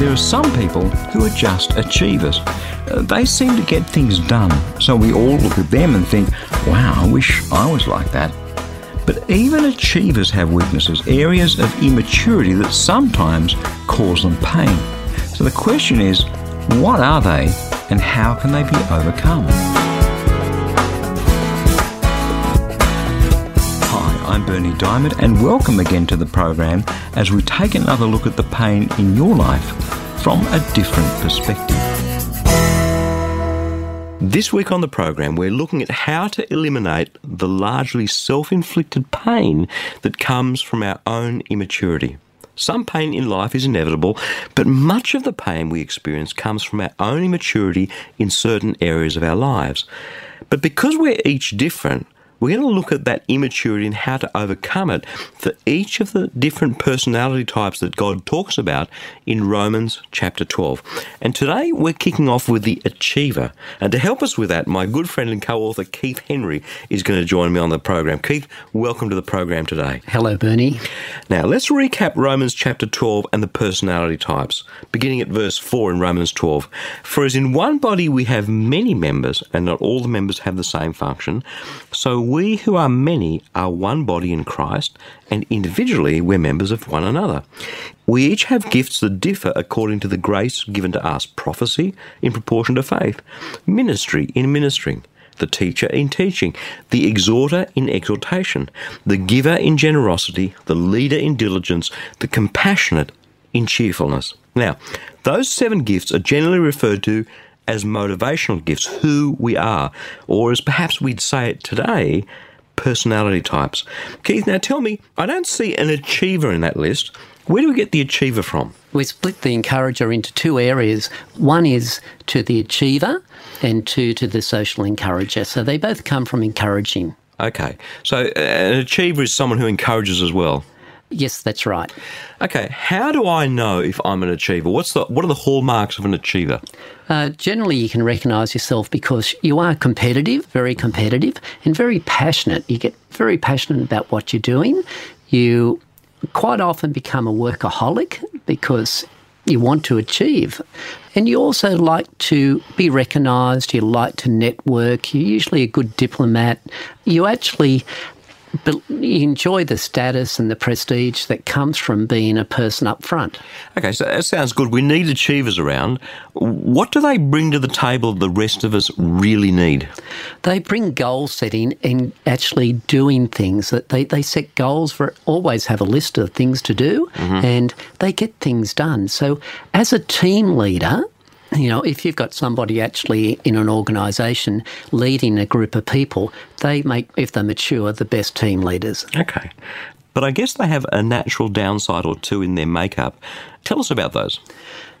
There are some people who are just achievers. Uh, they seem to get things done, so we all look at them and think, wow, I wish I was like that. But even achievers have weaknesses, areas of immaturity that sometimes cause them pain. So the question is, what are they and how can they be overcome? Hi, I'm Berni Dymet and welcome again to the program as we take another look at the pain in your life from a different perspective. This week on the program, we're looking at how to eliminate the largely self inflicted pain that comes from our own immaturity. Some pain in life is inevitable, but much of the pain we experience comes from our own immaturity in certain areas of our lives. But because we're each different, we're going to look at that immaturity and how to overcome it for each of the different personality types that God talks about in Romans chapter 12. And today we're kicking off with the achiever. And to help us with that, my good friend and co author Keith Henry is going to join me on the program. Keith, welcome to the program today. Hello, Berni. Now, let's recap Romans chapter 12 and the personality types, beginning at verse 4 in Romans 12. For as in one body we have many members, and not all the members have the same function, so we who are many are one body in Christ, and individually we're members of one another. We each have gifts that differ according to the grace given to us prophecy in proportion to faith, ministry in ministering, the teacher in teaching, the exhorter in exhortation, the giver in generosity, the leader in diligence, the compassionate in cheerfulness. Now, those seven gifts are generally referred to as motivational gifts, who we are, or as perhaps we'd say it today, personality types. Keith, now tell me, I don't see an achiever in that list. Where do we get the achiever from? We split the encourager into two areas. One is to the achiever and two to the social encourager. So they both come from encouraging. Okay, so uh, an achiever is someone who encourages as well. Yes, that's right. Okay, how do I know if I'm an achiever? What's the what are the hallmarks of an achiever? Uh, generally, you can recognise yourself because you are competitive, very competitive, and very passionate. You get very passionate about what you're doing. You quite often become a workaholic because you want to achieve. And you also like to be recognised, you like to network, you're usually a good diplomat. You actually but you enjoy the status and the prestige that comes from being a person up front. Okay, so that sounds good. We need achievers around. What do they bring to the table the rest of us really need? They bring goal setting and actually doing things that they, they set goals for always have a list of things to do mm-hmm. and they get things done. So as a team leader, you know, if you've got somebody actually in an organisation leading a group of people, they make, if they mature, the best team leaders. Okay. But I guess they have a natural downside or two in their makeup. Tell us about those.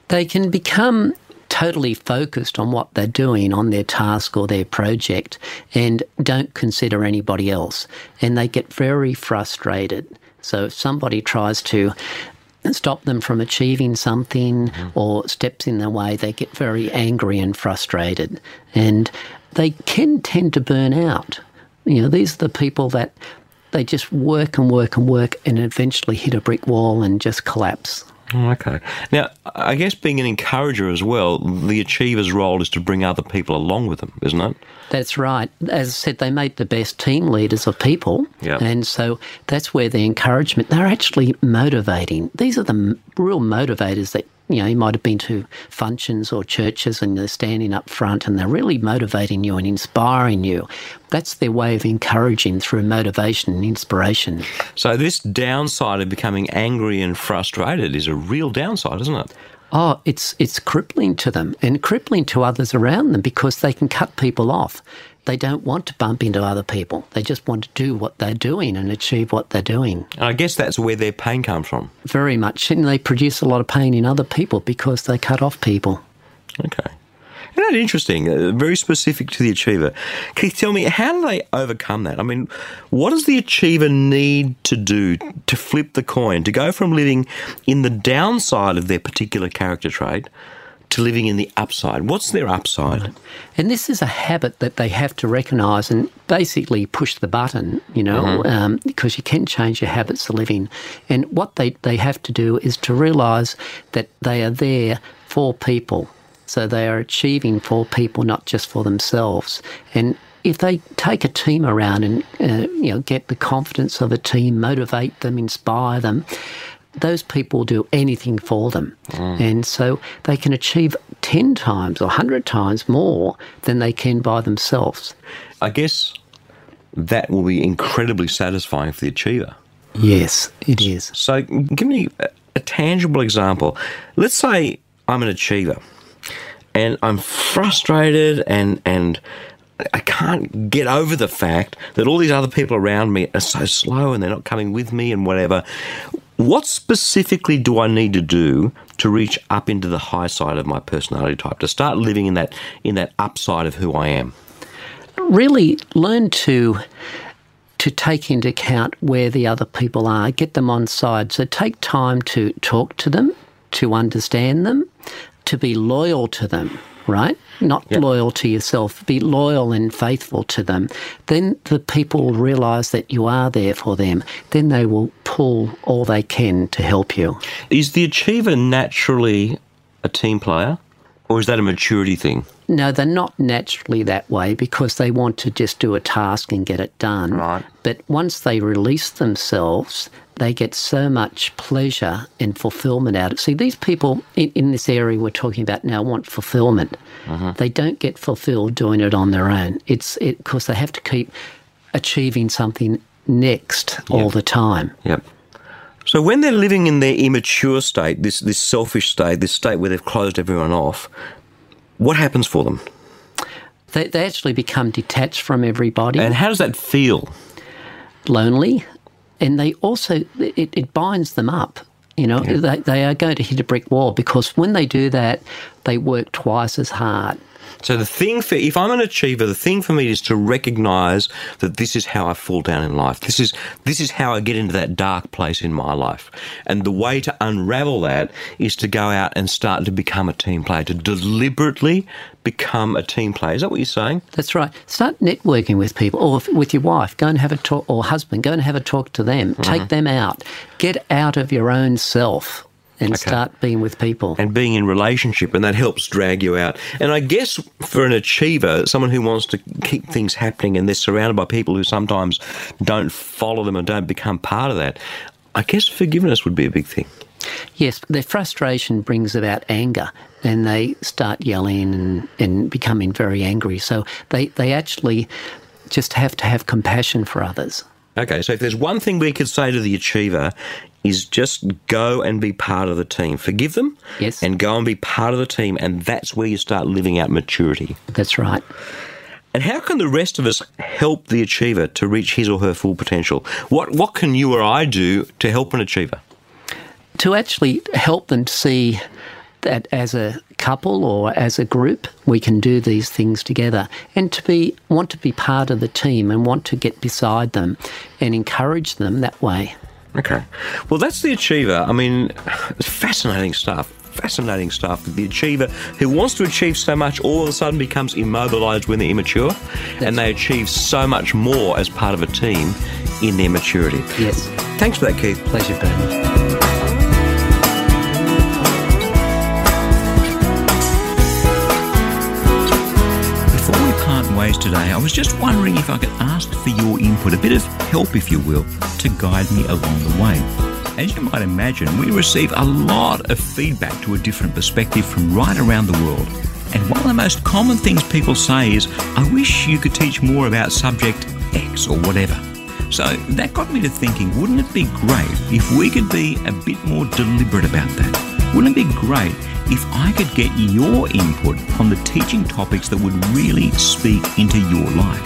They can become totally focused on what they're doing on their task or their project and don't consider anybody else. And they get very frustrated. So if somebody tries to stop them from achieving something mm-hmm. or steps in their way, they get very angry and frustrated. And they can tend to burn out. You know, these are the people that they just work and work and work and eventually hit a brick wall and just collapse. Oh, okay. Now, I guess being an encourager as well, the achiever's role is to bring other people along with them, isn't it? That's right. As I said, they make the best team leaders of people. Yep. And so that's where the encouragement, they're actually motivating. These are the real motivators that you know, you might have been to functions or churches and they're standing up front and they're really motivating you and inspiring you. That's their way of encouraging through motivation and inspiration. So, this downside of becoming angry and frustrated is a real downside, isn't it? Oh, it's it's crippling to them and crippling to others around them because they can cut people off. They don't want to bump into other people. They just want to do what they're doing and achieve what they're doing. And I guess that's where their pain comes from. Very much. And they produce a lot of pain in other people because they cut off people. Okay. Isn't that interesting? Uh, very specific to the achiever. Keith, tell me, how do they overcome that? I mean, what does the achiever need to do to flip the coin, to go from living in the downside of their particular character trait to living in the upside? What's their upside? And this is a habit that they have to recognise and basically push the button, you know, um, because you can change your habits of living. And what they, they have to do is to realise that they are there for people. So they are achieving for people, not just for themselves. And if they take a team around and uh, you know get the confidence of a team, motivate them, inspire them, those people do anything for them. And so they can achieve 10 times or 100 times more than they can by themselves. I guess that will be incredibly satisfying for the achiever. Yes, it is. So, give me a, a tangible example. Let's say I'm an achiever and I'm frustrated and and I can't get over the fact that all these other people around me are so slow and they're not coming with me and whatever. What specifically do I need to do to reach up into the high side of my personality type to start living in that in that upside of who I am? Really learn to to take into account where the other people are, get them on side. So take time to talk to them, to understand them, to be loyal to them, right? Not loyal to yourself, be loyal and faithful to them. Then the people will realise that you are there for them. Then they will pull all they can to help you. Is the achiever naturally a team player or is that a maturity thing? No, they're not naturally that way because they want to just do a task and get it done. Right. But once they release themselves, they get so much pleasure and fulfillment out of it. See, these people in, in this area we're talking about now want fulfillment. Uh-huh. They don't get fulfilled doing it on their own. It's because they have to keep achieving something next all the time. Yep. So when they're living in their immature state, this this selfish state, this state where they've closed everyone off, what happens for them? They, they actually become detached from everybody. And how does that feel? lonely, and they also it, it binds them up. You know, they, they are going to hit a brick wall because when they do that, they work twice as hard. So the thing for if I'm an achiever, the thing for me is to recognise that this is how I fall down in life. This is this is how I get into that dark place in my life. And the way to unravel that is to go out and start to become a team player, to deliberately become a team player. Is that what you're saying? That's right. Start networking with people, or with your wife. Go and have a talk, or husband. Go and have a talk to them. Mm-hmm. Take them out. Get out of your own self and start being with people. and being in relationship, and that helps drag you out. And I guess for an achiever, someone who wants to keep things happening, and they're surrounded by people who sometimes don't follow them and don't become part of that, I guess forgiveness would be a big thing. Yes, their frustration brings about anger and they start yelling and, and becoming very angry. So they, they actually just have to have compassion for others. Okay, so if there's one thing we could say to the achiever, is just go and be part of the team. Forgive them, Yes. and go and be part of the team, and that's where you start living out maturity. That's right. And how can the rest of us help the achiever to reach his or her full potential? What what can you or I do to help an achiever? To actually help them see that as a couple or as a group, we can do these things together and to be want to be part of the team and want to get beside them and encourage them that way. Okay. Well, that's the achiever. I mean, it's fascinating stuff. Fascinating stuff. The achiever who wants to achieve so much all of a sudden becomes immobilized when they're immature, and they achieve so much more as part of a team in their maturity. Yes. Thanks for that, Keith. Pleasure, Bernard. Today, I was just wondering if I could ask for your input, a bit of help, if you will, to guide me along the way. As you might imagine, we receive a lot of feedback to a different perspective from right around the world. And one of the most common things people say is, I wish you could teach more about subject X or whatever. So that got me to thinking wouldn't it be great if we could be a bit more deliberate about that? Wouldn't it be great if I could get your input on the teaching topics that would really speak into your life?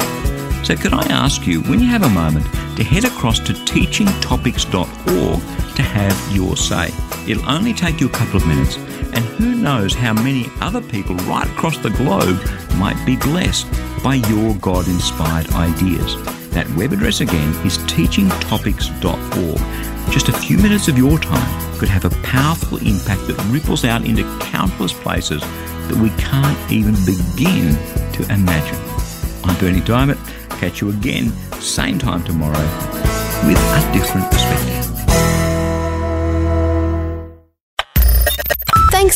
So, could I ask you, when you have a moment, to head across to teachingtopics.org to have your say? It'll only take you a couple of minutes, and who knows how many other people right across the globe might be blessed by your God inspired ideas. That web address again is teachingtopics.org. Just a few minutes of your time could have a powerful impact that ripples out into countless places that we can't even begin to imagine. I'm Berni Dymet. Catch you again, same time tomorrow, with a different perspective.